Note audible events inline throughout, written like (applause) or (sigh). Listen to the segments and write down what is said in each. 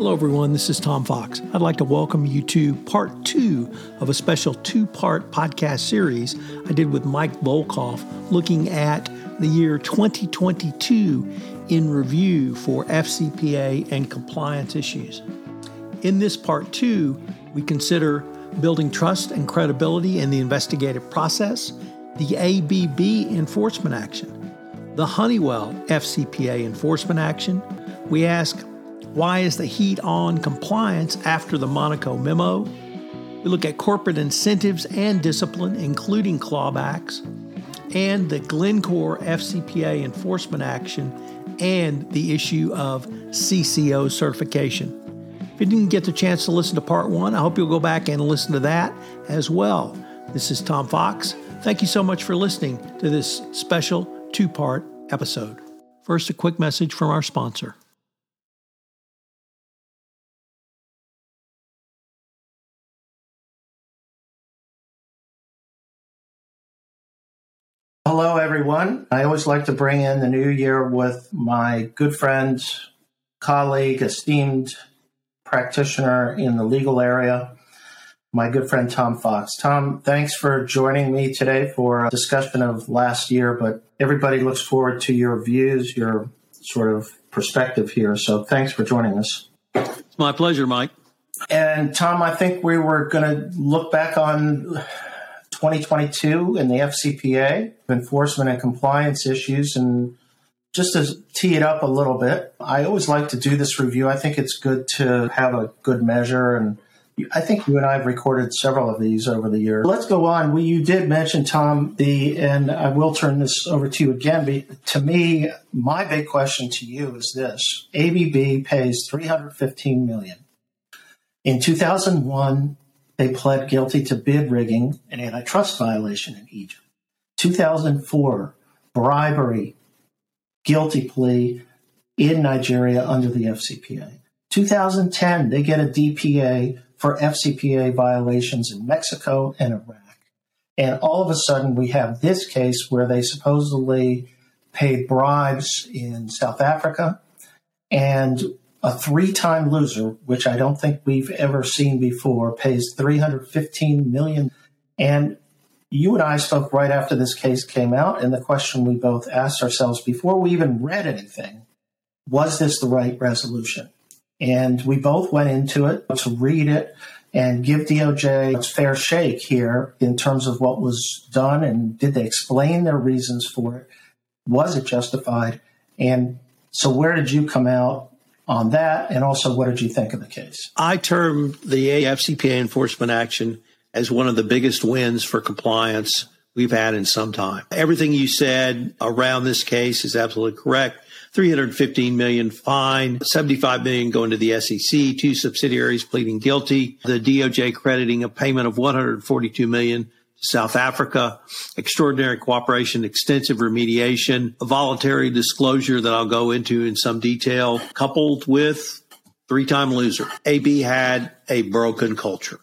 Hello, everyone. This is Tom Fox. I'd like to welcome you to part two of a special two part podcast series I did with Mike Volkoff looking at the year 2022 in review for FCPA and compliance issues. In this part two, we consider building trust and credibility in the investigative process, the ABB enforcement action, the Honeywell FCPA enforcement action. We ask why is the heat on compliance after the Monaco memo? We look at corporate incentives and discipline, including clawbacks, and the Glencore FCPA enforcement action and the issue of CCO certification. If you didn't get the chance to listen to part one, I hope you'll go back and listen to that as well. This is Tom Fox. Thank you so much for listening to this special two part episode. First, a quick message from our sponsor. Hello, everyone. I always like to bring in the new year with my good friend, colleague, esteemed practitioner in the legal area, my good friend Tom Fox. Tom, thanks for joining me today for a discussion of last year, but everybody looks forward to your views, your sort of perspective here. So thanks for joining us. It's my pleasure, Mike. And Tom, I think we were going to look back on 2022 in the FCPA, enforcement and compliance issues. And just to tee it up a little bit, I always like to do this review. I think it's good to have a good measure. And I think you and I have recorded several of these over the years. Let's go on. We, you did mention, Tom, the, and I will turn this over to you again. But to me, my big question to you is this ABB pays 315 million. In 2001, they pled guilty to bid rigging and antitrust violation in Egypt. 2004, bribery, guilty plea in Nigeria under the FCPA. 2010, they get a DPA for FCPA violations in Mexico and Iraq. And all of a sudden, we have this case where they supposedly paid bribes in South Africa and a three time loser, which I don't think we've ever seen before, pays 315 million. And you and I spoke right after this case came out, and the question we both asked ourselves before we even read anything was this the right resolution? And we both went into it to read it and give DOJ its fair shake here in terms of what was done and did they explain their reasons for it? Was it justified? And so, where did you come out on that? And also, what did you think of the case? I term the AFCPA enforcement action as one of the biggest wins for compliance we've had in some time. Everything you said around this case is absolutely correct. 315 million fine, 75 million going to the SEC, two subsidiaries pleading guilty, the DOJ crediting a payment of 142 million South Africa, extraordinary cooperation, extensive remediation, a voluntary disclosure that I'll go into in some detail, coupled with three time loser. ABB had a broken culture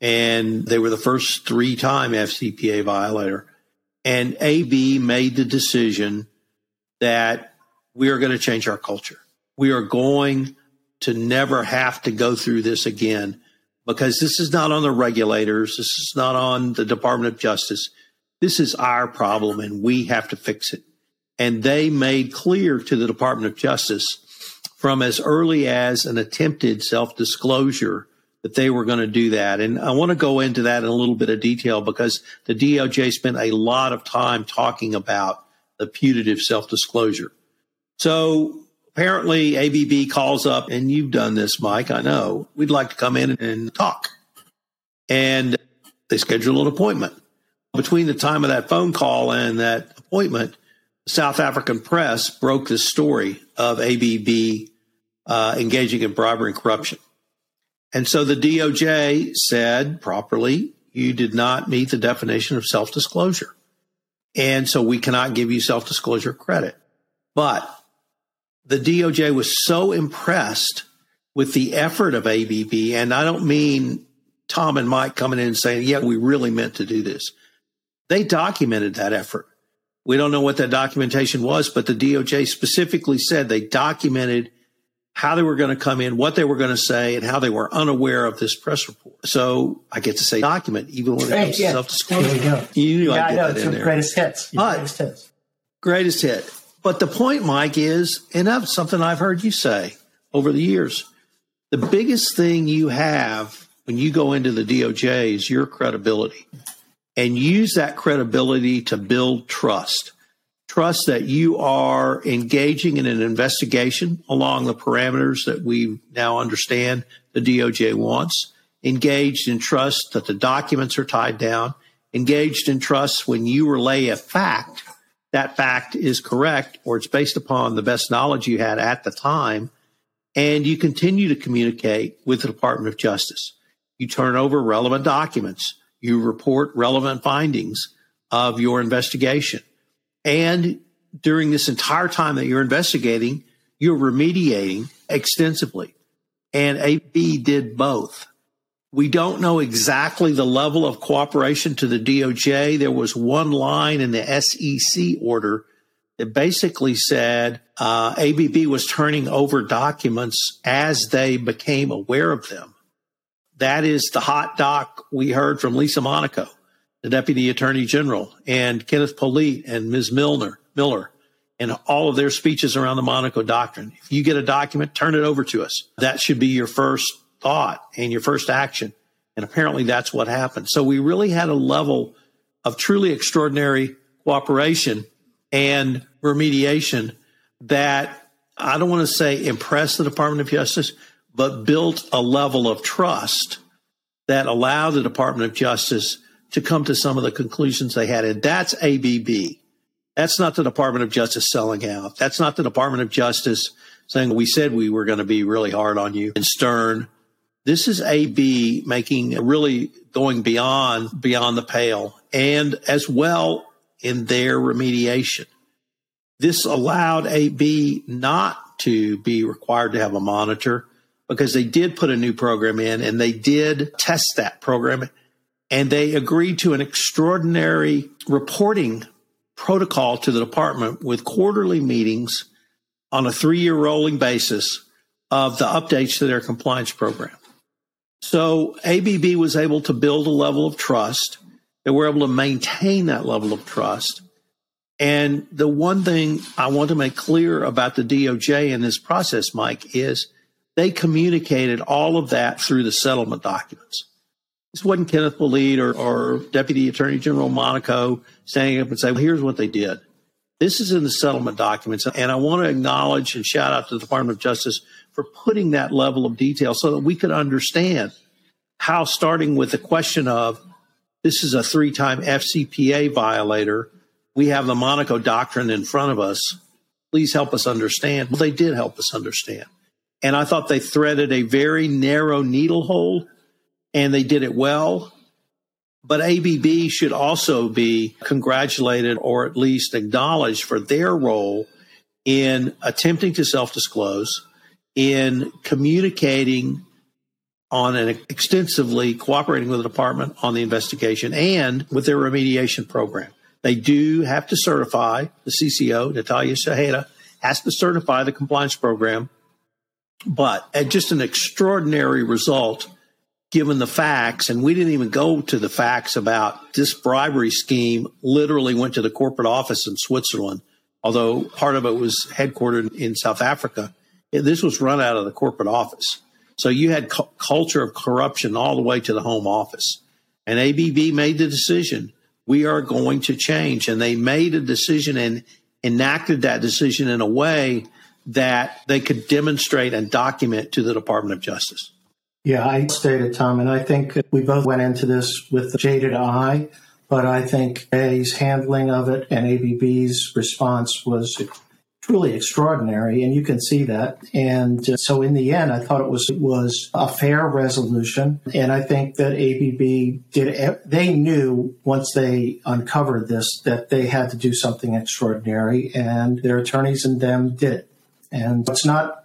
and they were the first three time FCPA violator. And ABB made the decision that we are going to change our culture. We are going to never have to go through this again because this is not on the regulators. This is not on the Department of Justice. This is our problem and we have to fix it. And they made clear to the Department of Justice from as early as an attempted self disclosure that they were going to do that. And I want to go into that in a little bit of detail because the DOJ spent a lot of time talking about the putative self disclosure. So apparently ABB calls up, and you've done this, Mike. I know. We'd like to come in and talk. And they schedule an appointment. Between the time of that phone call and that appointment, South African press broke the story of ABB uh, engaging in bribery and corruption. And so the DOJ said properly, you did not meet the definition of self disclosure. And so we cannot give you self disclosure credit. But the DOJ was so impressed with the effort of ABB, and I don't mean Tom and Mike coming in and saying, yeah, we really meant to do this. They documented that effort. We don't know what that documentation was, but the DOJ specifically said they documented how they were going to come in, what they were going to say, and how they were unaware of this press report. So I get to say document, even when it comes yeah. to we go. You knew yeah, I get know. that It's in there. greatest hits. Your But- greatest hits. Greatest hit. But the point, Mike, is, and that's something I've heard you say over the years. The biggest thing you have when you go into the DOJ is your credibility. And use that credibility to build trust. Trust that you are engaging in an investigation along the parameters that we now understand the DOJ wants. Engaged in trust that the documents are tied down. Engaged in trust when you relay a fact that fact is correct or it's based upon the best knowledge you had at the time, and you continue to communicate with the Department of Justice. You turn over relevant documents, you report relevant findings of your investigation. And during this entire time that you're investigating, you're remediating extensively. And ABB did both. We don't know exactly the level of cooperation to the DOJ. There was one line in the SEC order that basically said uh, ABB was turning over documents as they became aware of them. That is the hot doc we heard from Lisa Monaco, the Deputy Attorney General, and Kenneth Polite and Ms. Milner, Miller, and all of their speeches around the Monaco Doctrine. If you get a document, turn it over to us. That should be your first thought and your first action. And apparently that's what happened. So we really had a level of truly extraordinary cooperation and remediation that I don't want to say impressed the Department of Justice, but built a level of trust that allowed the Department of Justice to come to some of the conclusions they had. And that's ABB. That's not the Department of Justice selling out. That's not the Department of Justice saying, we said we were going to be really hard on you and stern. This is ABB making really going beyond, beyond the pale and as well in their remediation. This allowed ABB not to be required to have a monitor because they did put a new program in and they did test that program and they agreed to an extraordinary reporting protocol to the department with quarterly meetings on a three year rolling basis of the updates to their compliance program. So ABB was able to build a level of trust. They were able to maintain that level of trust. And the one thing I want to make clear about the DOJ in this process, Mike, is they communicated all of that through the settlement documents. This wasn't Kenneth Polite or, or Deputy Attorney General Monaco standing up and saying, well, here's what they did. This is in the settlement documents. And I want to acknowledge and shout out to the Department of Justice for putting that level of detail so that we could understand how, starting with the question of this is a three time FCPA violator, we have the Monaco doctrine in front of us. Please help us understand. Well, they did help us understand. And I thought they threaded a very narrow needle hole and they did it well. But ABB should also be congratulated or at least acknowledged for their role in attempting to self disclose, in communicating on an extensively cooperating with the department on the investigation and with their remediation program. They do have to certify the CCO, Natalia Shaheda, has to certify the compliance program, but at just an extraordinary result given the facts, and we didn't even go to the facts about this bribery scheme literally went to the corporate office in Switzerland, although part of it was headquartered in South Africa. This was run out of the corporate office. So you had cu- culture of corruption all the way to the home office. And ABB made the decision we are going to change. And they made a decision and enacted that decision in a way that they could demonstrate and document to the Department of Justice. Yeah, I stated, Tom, and I think we both went into this with a jaded eye, but I think A's handling of it and ABB's response was truly extraordinary, and you can see that. And uh, so, in the end, I thought it was it was a fair resolution, and I think that ABB did. They knew once they uncovered this that they had to do something extraordinary, and their attorneys and them did it. And it's not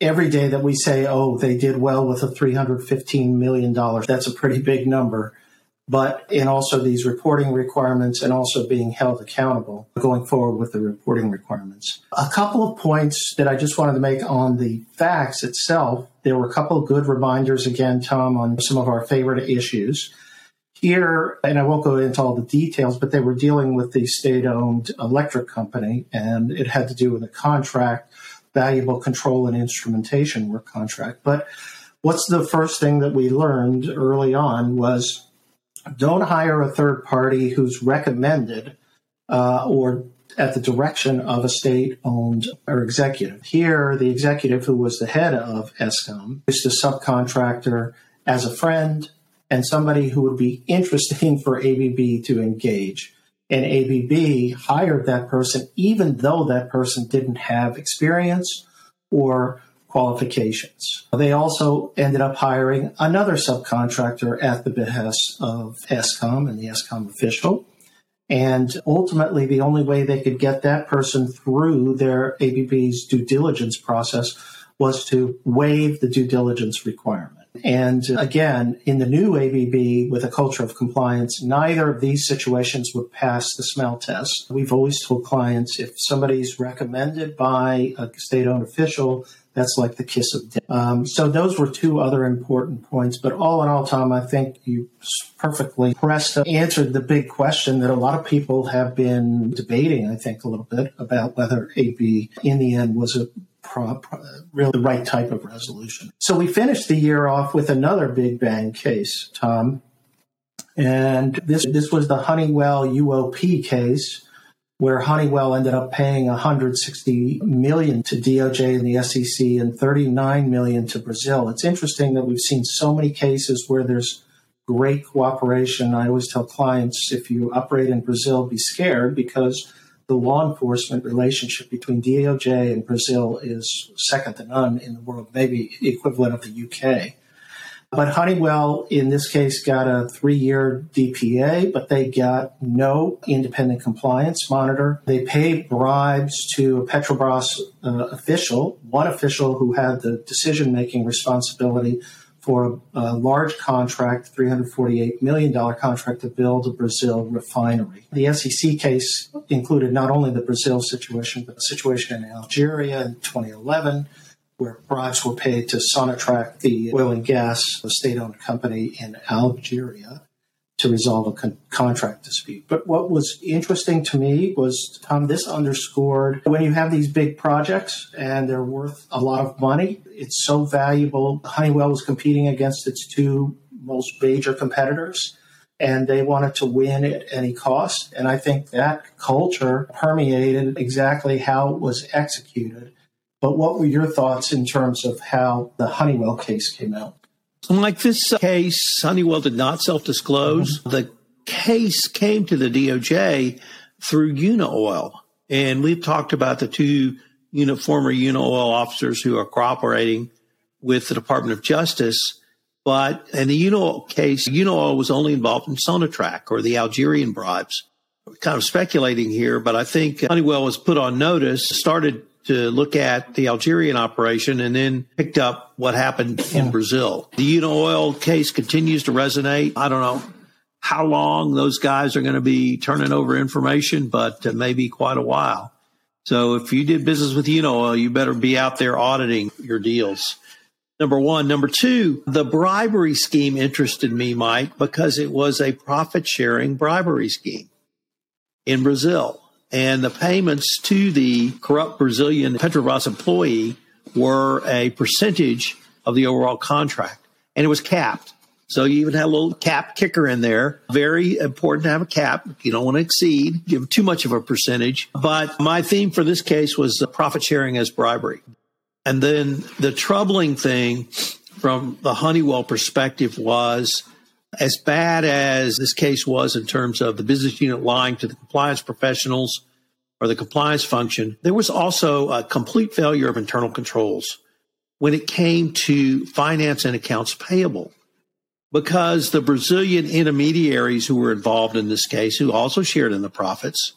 every day that we say, oh, they did well with a $315 million. That's a pretty big number. But in also these reporting requirements and also being held accountable going forward with the reporting requirements. A couple of points that I just wanted to make on the facts itself. There were a couple of good reminders again, Tom, on some of our favorite issues. Here, and I won't go into all the details, but they were dealing with the state owned electric company, and it had to do with a contract, valuable control and instrumentation work contract. But what's the first thing that we learned early on was don't hire a third party who's recommended uh, or at the direction of a state owned or executive. Here, the executive who was the head of Eskom is the subcontractor as a friend and somebody who would be (laughs) interesting for ABB to engage. And ABB hired that person even though that person didn't have experience or qualifications. They also ended up hiring another subcontractor at the behest of Eskom and the Eskom official. And ultimately, the only way they could get that person through their ABB's due diligence process was to waive the due diligence requirement. And again, in the new ABB with a culture of compliance, neither of these situations would pass the smell test. We've always told clients if somebody's recommended by a state owned official, that's like the kiss of death. Um, so those were two other important points. But all in all, Tom, I think you perfectly pressed answered the big question that a lot of people have been debating. I think a little bit about whether ABB in the end was a really the right type of resolution. So we finished the year off with another Big Bang case, Tom. And this this was the Honeywell UOP case where Honeywell ended up paying 160 million to DOJ and the SEC and 39 million to Brazil. It's interesting that we've seen so many cases where there's great cooperation. I always tell clients if you operate in Brazil, be scared because the law enforcement relationship between DOJ and Brazil is second to none in the world, maybe equivalent of the UK. But Honeywell, in this case, got a three year DPA, but they got no independent compliance monitor. They paid bribes to a Petrobras uh, official, one official who had the decision making responsibility for a, large contract, $348 million contract to build a Brazil refinery. The SEC case included not only the Brazil situation, but the situation in Algeria in 2011, where bribes were paid to Sonatrach, the oil and gas state owned company in Algeria to resolve a con- contract dispute. But what was interesting to me was, Tom, this underscored when you have these big projects and they're worth a lot of money, it's so valuable. Honeywell was competing against its two most major competitors and they wanted to win at any cost. And I think that culture permeated exactly how it was executed. But what were your thoughts in terms of how the Honeywell case came out? Like this case, Honeywell did not self disclose. Mm-hmm. The case came to the DOJ through Unaoil. And we've talked about the two unit, former Unaoil officers who are cooperating with the Department of Justice. But in the Unaoil case, Unaoil was only involved in Sonatrach or the Algerian bribes. kind of speculating here, but I think Honeywell was put on notice, started to look at the Algerian operation and then picked up what happened in Brazil. The Unaoil case continues to resonate. I don't know how long those guys are going to be turning over information, but uh, maybe quite a while. So if you did business with Unaoil, you better be out there auditing your deals. Number one. Number two, the bribery scheme interested me, Mike, because it was a profit sharing bribery scheme in Brazil and the payments to the corrupt Brazilian Petrobras employee were a percentage of the overall contract, and it was capped. So you even had a little cap kicker in there. Very important to have a cap. You don't want to exceed, give too much of a percentage. But my theme for this case was profit sharing as bribery. And then the troubling thing from the Honeywell perspective was as bad as this case was in terms of the business unit lying to the compliance professionals or the compliance function, there was also a complete failure of internal controls when it came to finance and accounts payable. Because the Brazilian intermediaries who were involved in this case, who also shared in the profits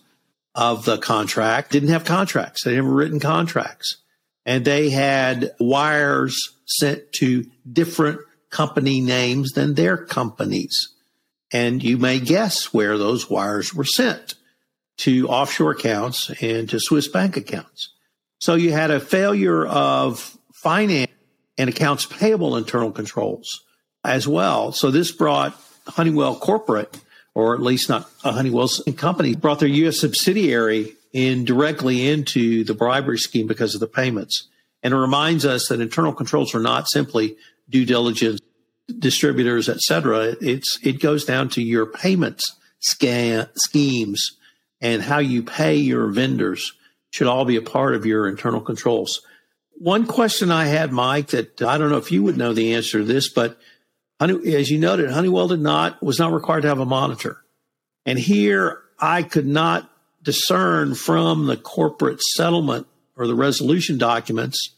of the contract, didn't have contracts. They never written contracts. And they had wires sent to different company names than their companies. And you may guess where those wires were sent to offshore accounts and to Swiss bank accounts. So you had a failure of finance and accounts payable internal controls as well. So this brought Honeywell corporate, or at least not a Honeywell's company, brought their U.S. subsidiary in directly into the bribery scheme because of the payments. And it reminds us that internal controls are not simply due diligence, distributors, et cetera. It's, it goes down to your payments schemes and how you pay your vendors should all be a part of your internal controls. One question I had, Mike, that I don't know if you would know the answer to this, but as you noted, Honeywell did not was not required to have a monitor, and here I could not discern from the corporate settlement or the resolution documents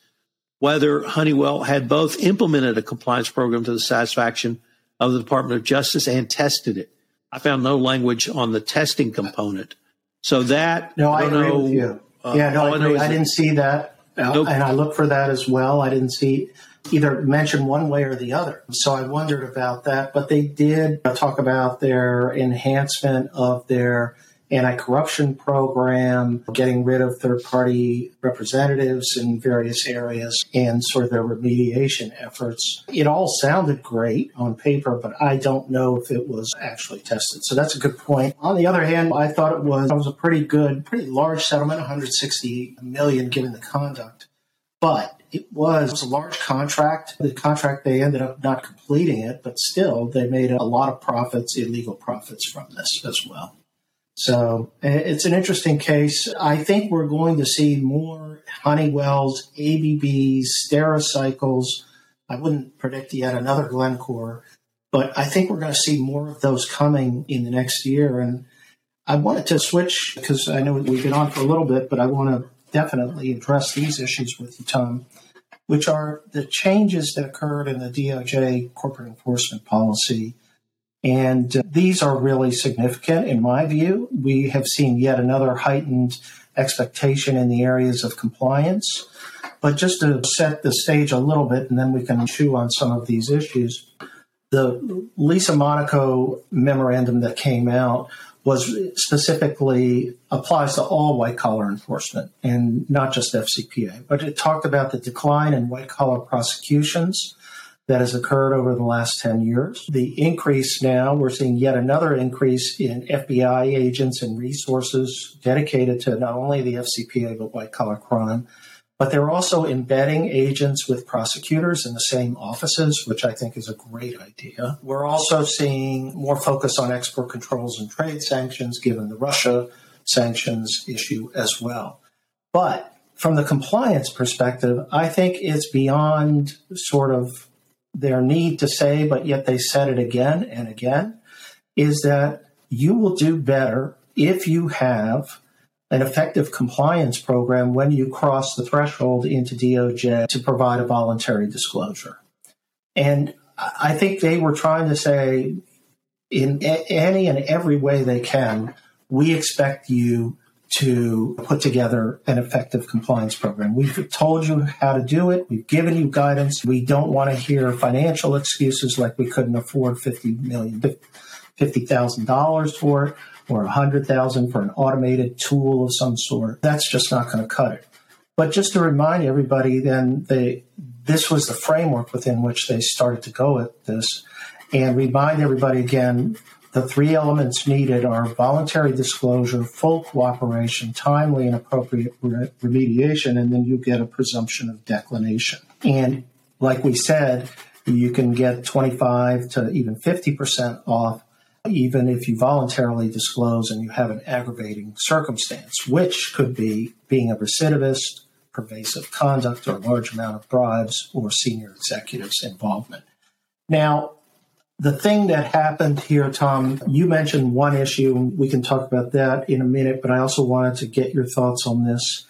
whether Honeywell had both implemented a compliance program to the satisfaction of the Department of Justice and tested it. I found no language on the testing component. So that no, I, I agree know, with you. Uh, yeah, no, I, agree. I, didn't see that, nope. and I looked for that as well. I didn't see either mention one way or the other. So I wondered about that, but they did talk about their enhancement of their anti-corruption program, getting rid of third-party representatives in various areas, and sort of their remediation efforts. It all sounded great on paper, but I don't know if it was actually tested. So that's a good point. On the other hand, I thought it was, it was a pretty good, pretty large settlement, 160 million given the conduct. But it was, it was, a large contract. The contract, they ended up not completing it, but still, they made a lot of profits, illegal profits from this as well. So eh, it's an interesting case. I think we're going to see more Honeywells, ABBs, Stericycles. I wouldn't predict yet another Glencore, but I think we're going to see more of those coming in the next year. And I wanted to switch because I know we've been on for a little bit, but I want to definitely address these issues with you, Tom, which are the changes that occurred in the DOJ corporate enforcement policy and uh, these are really significant in my view. We have seen yet another heightened expectation in the areas of compliance. But just to set the stage a little bit, and then we can chew on some of these issues, the Lisa Monaco memorandum that came out was specifically applies to all white collar enforcement and not just FCPA, but it talked about the decline in white collar prosecutions that has occurred over the last 10 years. The increase now, we're seeing yet another increase in FBI agents and resources dedicated to not only the FCPA, but white collar crime. But they're also embedding agents with prosecutors in the same offices, which I think is a great idea. We're also seeing more focus on export controls and trade sanctions, given the Russia sanctions issue as well. But from the compliance perspective, I think it's beyond sort of their need to say, but yet they said it again and again, is that you will do better if you have an effective compliance program when you cross the threshold into DOJ to provide a voluntary disclosure. And I think they were trying to say, in any and every way they can, we expect you to put together an effective compliance program. We've told you how to do it. We've given you guidance. We don't want to hear financial excuses like we couldn't afford fifty million, fifty thousand dollars for it, or a hundred thousand for an automated tool of some sort. That's just not going to cut it. But just to remind everybody, then they this was the framework within which they started to go at this, and remind everybody again the three elements needed are voluntary disclosure, full cooperation, timely and appropriate re- remediation, and then you get a presumption of declination. And like we said, you can get 25 to even 50% off even if you voluntarily disclose and you have an aggravating circumstance, which could be being a recidivist, pervasive conduct, or a large amount of bribes, or senior executives' involvement. Now, the thing that happened here, Tom, you mentioned one issue, and we can talk about that in a minute, but I also wanted to get your thoughts on this.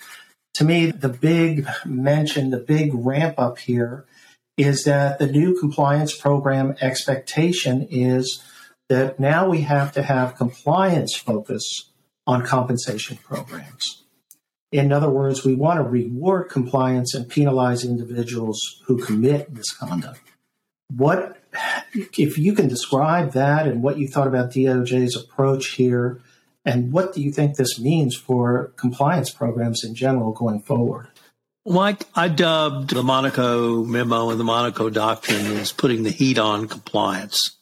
To me, the big mention, the big ramp up here is that the new compliance program expectation is that now we have to have compliance focus on compensation programs. In other words, we want to reward compliance and penalize individuals who commit misconduct. What, if you can describe that and what you thought about DOJ's approach here, and what do you think this means for compliance programs in general going forward? Mike, I dubbed the Monaco memo and the Monaco doctrine as putting the heat on compliance.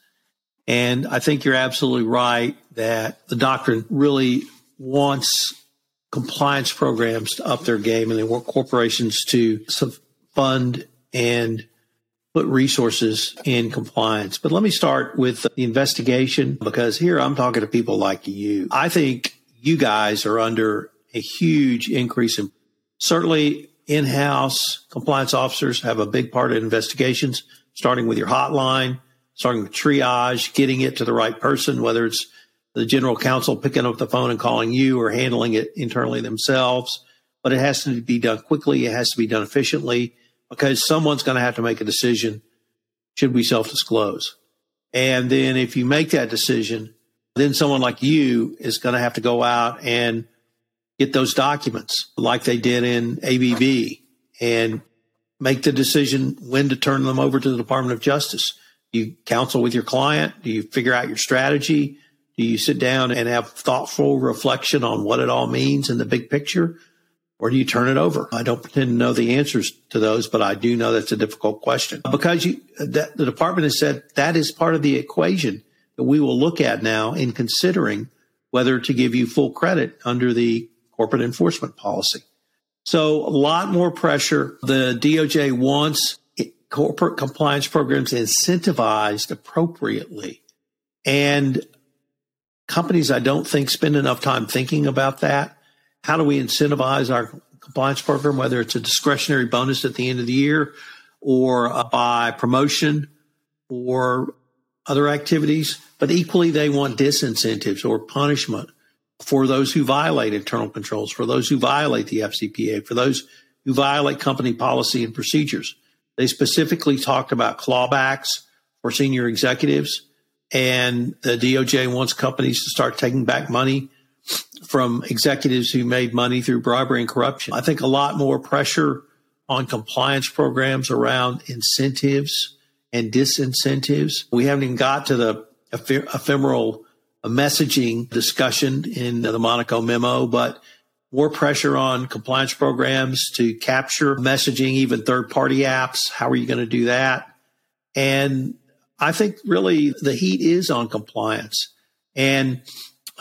And I think you're absolutely right that the doctrine really wants compliance programs to up their game and they want corporations to fund and put resources in compliance. But let me start with the investigation because here I'm talking to people like you. I think you guys are under a huge increase in certainly in-house compliance officers have a big part of investigations, starting with your hotline, starting with triage, getting it to the right person, whether it's the general counsel picking up the phone and calling you or handling it internally themselves. But it has to be done quickly. It has to be done efficiently because someone's going to have to make a decision. Should we self disclose? And then if you make that decision, then someone like you is going to have to go out and get those documents like they did in ABB and make the decision when to turn them over to the Department of Justice. You counsel with your client. Do you figure out your strategy? Do you sit down and have thoughtful reflection on what it all means in the big picture? Or do you turn it over? I don't pretend to know the answers to those, but I do know that's a difficult question because you, the department has said that is part of the equation that we will look at now in considering whether to give you full credit under the corporate enforcement policy. So a lot more pressure. The DOJ wants corporate compliance programs incentivized appropriately. And companies, I don't think, spend enough time thinking about that. How do we incentivize our compliance program, whether it's a discretionary bonus at the end of the year or by promotion or other activities? But equally, they want disincentives or punishment for those who violate internal controls, for those who violate the FCPA, for those who violate company policy and procedures. They specifically talked about clawbacks for senior executives, and the DOJ wants companies to start taking back money from executives who made money through bribery and corruption. I think a lot more pressure on compliance programs around incentives and disincentives. We haven't even got to the ephemeral messaging discussion in the Monaco memo, but more pressure on compliance programs to capture messaging, even third party apps. How are you going to do that? And I think really the heat is on compliance. And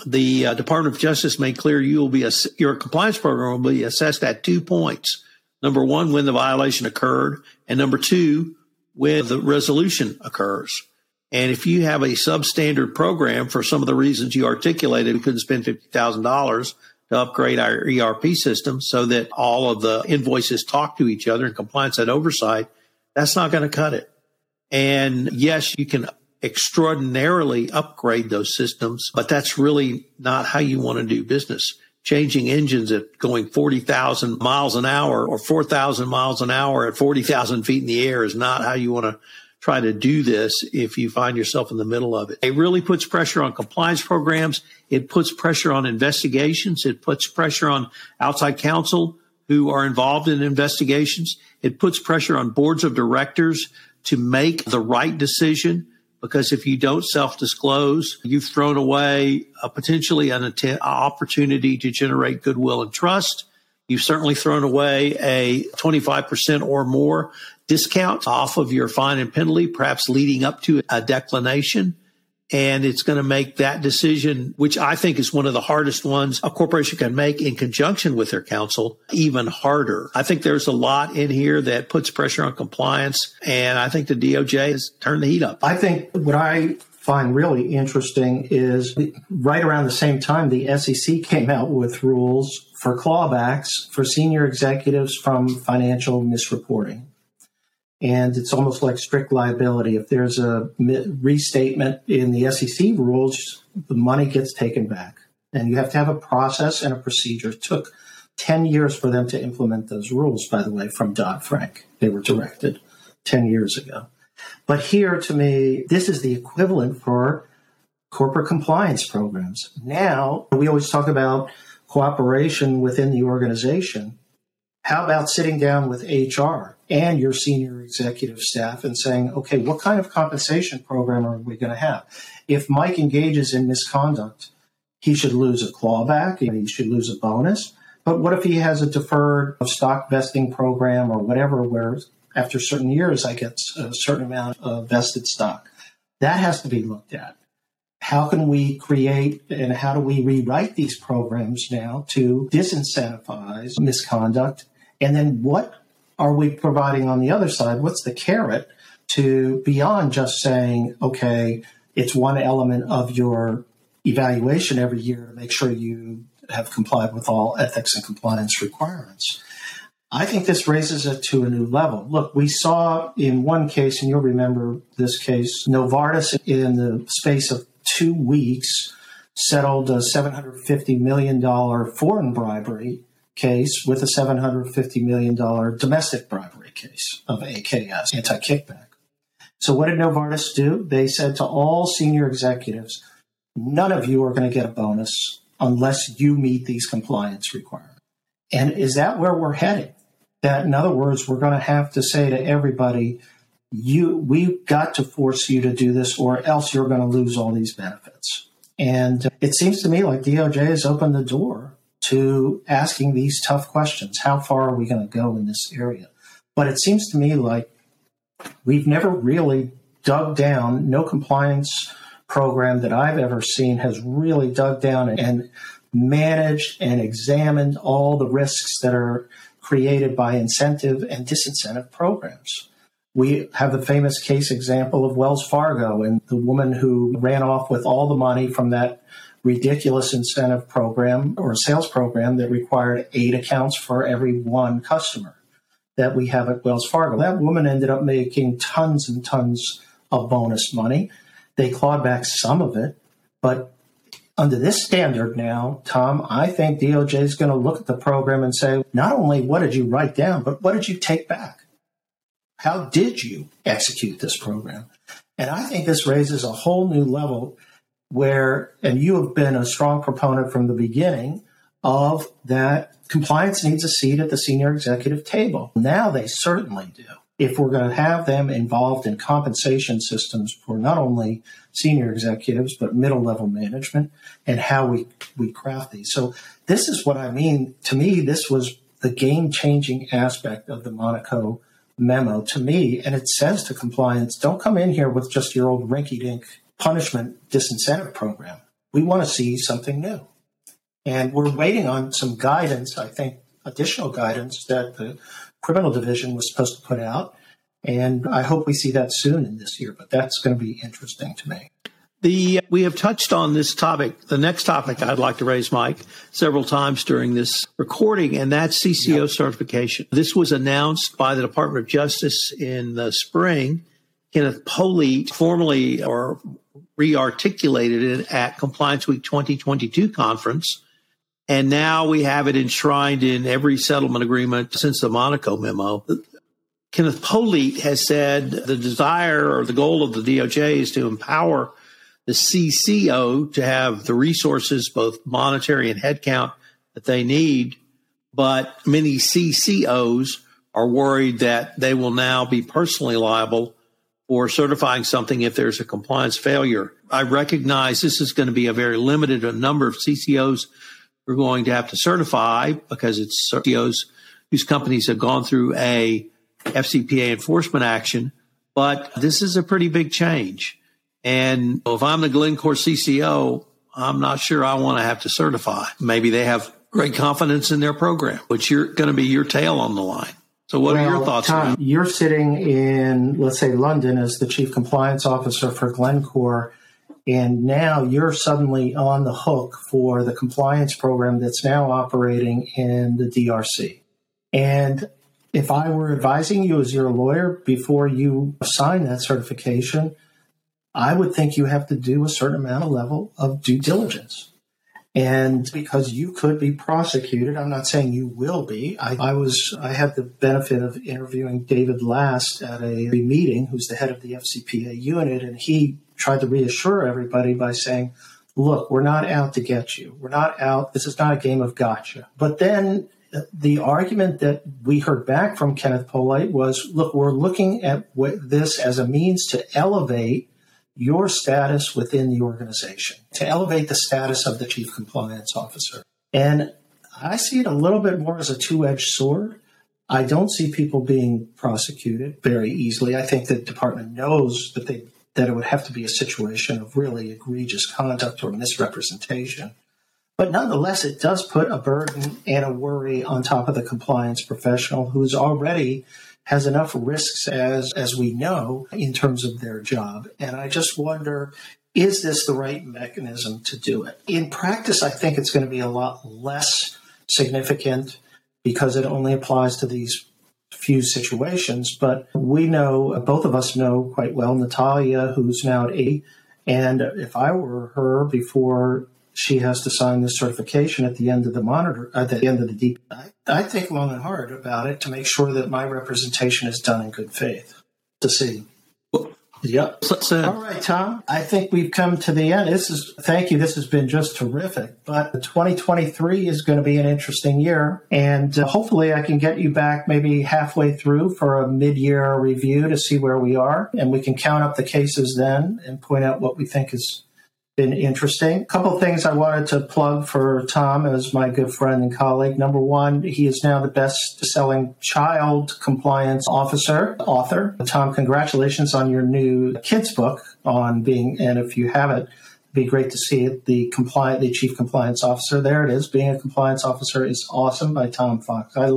the uh, Department of Justice made clear you will be a, your compliance program will be assessed at two points. Number one, when the violation occurred, and number two, when the resolution occurs. And if you have a substandard program for some of the reasons you articulated, we couldn't spend $50,000 to upgrade our ERP system so that all of the invoices talk to each other and compliance had oversight, that's not going to cut it. And yes, you can extraordinarily upgrade those systems, but that's really not how you want to do business. Changing engines at going 40,000 miles an hour or 4,000 miles an hour at 40,000 feet in the air is not how you want to try to do this if you find yourself in the middle of it. It really puts pressure on compliance programs. It puts pressure on investigations. It puts pressure on outside counsel who are involved in investigations. It puts pressure on boards of directors to make the right decision because if you don't self disclose, you've thrown away a potentially an opportunity to generate goodwill and trust. You've certainly thrown away a 25% or more discount off of your fine and penalty, perhaps leading up to a declination. And it's going to make that decision, which I think is one of the hardest ones a corporation can make in conjunction with their counsel, even harder. I think there's a lot in here that puts pressure on compliance. And I think the DOJ has turned the heat up. I think what I find really interesting is right around the same time the SEC came out with rules for clawbacks for senior executives from financial misreporting. And it's almost like strict liability. If there's a restatement in the SEC rules, the money gets taken back. And you have to have a process and a procedure. It took 10 years for them to implement those rules, by the way, from Dodd Frank. They were directed 10 years ago. But here, to me, this is the equivalent for corporate compliance programs. Now, we always talk about cooperation within the organization. How about sitting down with HR and your senior executive staff and saying, okay, what kind of compensation program are we going to have? If Mike engages in misconduct, he should lose a clawback, and he should lose a bonus. But what if he has a deferred stock vesting program or whatever, where after certain years I get a certain amount of vested stock? That has to be looked at. How can we create and how do we rewrite these programs now to disincentivize misconduct? And then what are we providing on the other side? What's the carrot to beyond just saying, okay, it's one element of your evaluation every year to make sure you have complied with all ethics and compliance requirements. I think this raises it to a new level. Look, we saw in one case, and you'll remember this case, Novartis in the space of two weeks settled a $750 million foreign bribery case with a $750 million domestic bribery case of AKS, anti kickback. So, what did Novartis do? They said to all senior executives, none of you are going to get a bonus unless you meet these compliance requirements. And is that where we're heading? That, in other words, we're going to have to say to everybody, you, we've got to force you to do this or else you're going to lose all these benefits. And it seems to me like DOJ has opened the door to asking these tough questions. How far are we going to go in this area? But it seems to me like we've never really dug down, no compliance program that I've ever seen has really dug down and managed and examined all the risks that are created by incentive and disincentive programs. We have the famous case example of Wells Fargo and the woman who ran off with all the money from that ridiculous incentive program or sales program that required eight accounts for every one customer that we have at Wells Fargo. That woman ended up making tons and tons of bonus money. They clawed back some of it, but under this standard now, Tom, I think DOJ is going to look at the program and say, not only what did you write down, but what did you take back? How did you execute this program? And I think this raises a whole new level where, and you have been a strong proponent from the beginning of that compliance needs a seat at the senior executive table. Now they certainly do if we're going to have them involved in compensation systems for not only senior executives but middle level management and how we we craft these. So this is what I mean. To me, this was the game changing aspect of the Monaco memo to me, and it says to compliance, don't come in here with just your old rinky dink punishment disincentive program. We want to see something new. And we're waiting on some guidance, I think, additional guidance that the criminal division was supposed to put out. And I hope we see that soon in this year, but that's going to be interesting to me. The we have touched on this topic. The next topic I'd like to raise, Mike, several times during this recording, and that's CCO yep. certification. This was announced by the Department of Justice in the spring. Kenneth Polite formerly or re-articulated it at Compliance Week 2022 conference and now we have it enshrined in every settlement agreement since the Monaco memo. Kenneth Polite has said the desire or the goal of the DOJ is to empower the CCO to have the resources, both monetary and headcount, that they need. But many CCOs are worried that they will now be personally liable for certifying something if there's a compliance failure. I recognize this is going to be a very limited number of CCOs we're going to have to certify because it's CCOs whose companies have gone through a FCPA enforcement action. But this is a pretty big change. And if I'm the Glencore CCO, I'm not sure I want to have to certify. Maybe they have great confidence in their program, which you're going to be your tail on the line. So, what well, are your thoughts? Tom, you're sitting in, let's say, London as the chief compliance officer for Glencore. And now you're suddenly on the hook for the compliance program that's now operating in the DRC. And if I were advising you as your lawyer before you sign that certification, I would think you have to do a certain amount of level of due diligence. And because you could be prosecuted, I'm not saying you will be. I, I, was, I had the benefit of interviewing David Last at a meeting, who's the head of the FCPA unit, and he tried to reassure everybody by saying, look, we're not out to get you. We're not out. This is not a game of gotcha. But then uh, the argument that we heard back from Kenneth Polite was look, we're looking at this as a means to elevate your status within the organization, to elevate the status of the chief compliance officer. And I see it a little bit more as a two edged sword. I don't see people being prosecuted very easily. I think the department knows that they that it would have to be a situation of really egregious conduct or misrepresentation. But nonetheless, it does put a burden and a worry on top of the compliance professional who's already has enough risks as as we know in terms of their job. And I just wonder is this the right mechanism to do it? In practice, I think it's going to be a lot less significant because it only applies to these few situations. But we know, both of us know quite well, Natalia, who's now at ABB. And if I were her before she has to sign this certification at the end of the monitor, at the end of the deep, I, I think long and hard about it to make sure that my representation is done in good faith. To see. Yep. Uh, All right, Tom. I think we've come to the end. This is thank you. This has been just terrific. But 2023 is going to be an interesting year, and uh, hopefully, I can get you back maybe halfway through for a mid-year review to see where we are, and we can count up the cases then and point out what we think is been interesting. A couple things I wanted to plug for Tom as my good friend and colleague. Number one, he is now the best selling child compliance officer, author. Tom, congratulations on your new kids book on being, and if you have it, be great to see it. The compliant, the chief compliance officer. There it is. Being a compliance officer is awesome by Tom Fox. I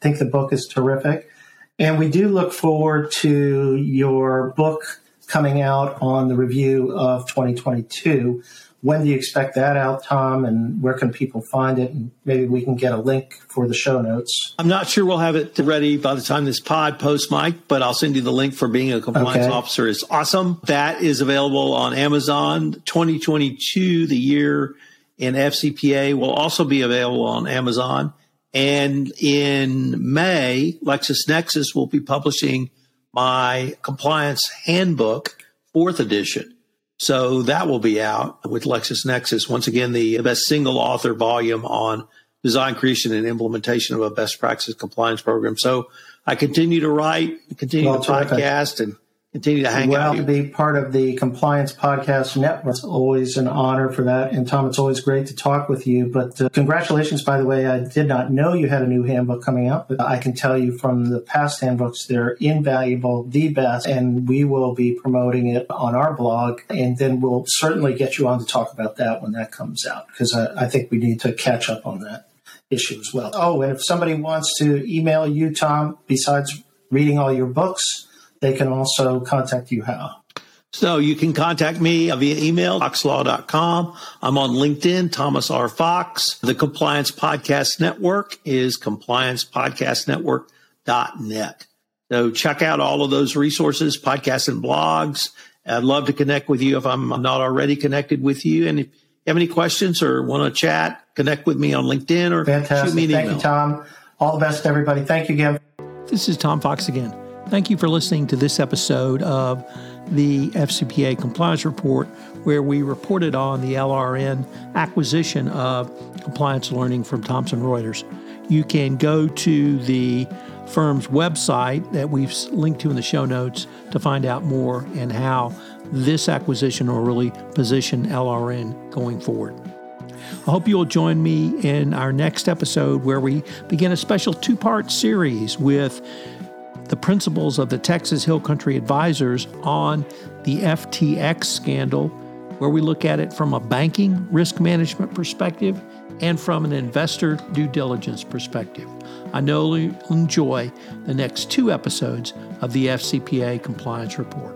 think the book is terrific. And we do look forward to your book coming out on the review of 2022. When do you expect that out, Tom? And where can people find it? And maybe we can get a link for the show notes. I'm not sure we'll have it ready by the time this pod posts, Mike, but I'll send you the link for being a compliance okay. officer. is awesome. That is available on Amazon. 2022, the year in FCPA, will also be available on Amazon. And in May, LexisNexis will be publishing my compliance handbook, fourth edition. So that will be out with LexisNexis. Once again, the best single author volume on design, creation, and implementation of a best practice compliance program. So I continue to write, continue well, to podcast, and continue to hang well, out. to be part of the Compliance Podcast Network. It's always an honor for that. And Tom, it's always great to talk with you. But uh, congratulations, by the way. I did not know you had a new handbook coming out, but I can tell you from the past handbooks, they're invaluable, the best. And we will be promoting it on our blog. And then we'll certainly get you on to talk about that when that comes out, because I, I think we need to catch up on that issue as well. Oh, and if somebody wants to email you, Tom, besides reading all your books, they can also contact you how? So you can contact me via email, foxlaw.com. I'm on LinkedIn, Thomas R. Fox. The Compliance Podcast Network is compliancepodcastnetwork.net. So check out all of those resources, podcasts and blogs. I'd love to connect with you if I'm not already connected with you. And if you have any questions or want to chat, connect with me on LinkedIn or Fantastic. shoot me an Thank email. you, Tom. All the best, everybody. Thank you again. This is Tom Fox again. Thank you for listening to this episode of the FCPA Compliance Report, where we reported on the LRN acquisition of compliance learning from Thomson Reuters. You can go to the firm's website that we've linked to in the show notes to find out more and how this acquisition will really position LRN going forward. I hope you'll join me in our next episode where we begin a special two part series with the principals of the Texas Hill Country Advisors on the FTX scandal, where we look at it from a banking risk management perspective and from an investor due diligence perspective. I know you'll enjoy the next two episodes of the FCPA Compliance Report.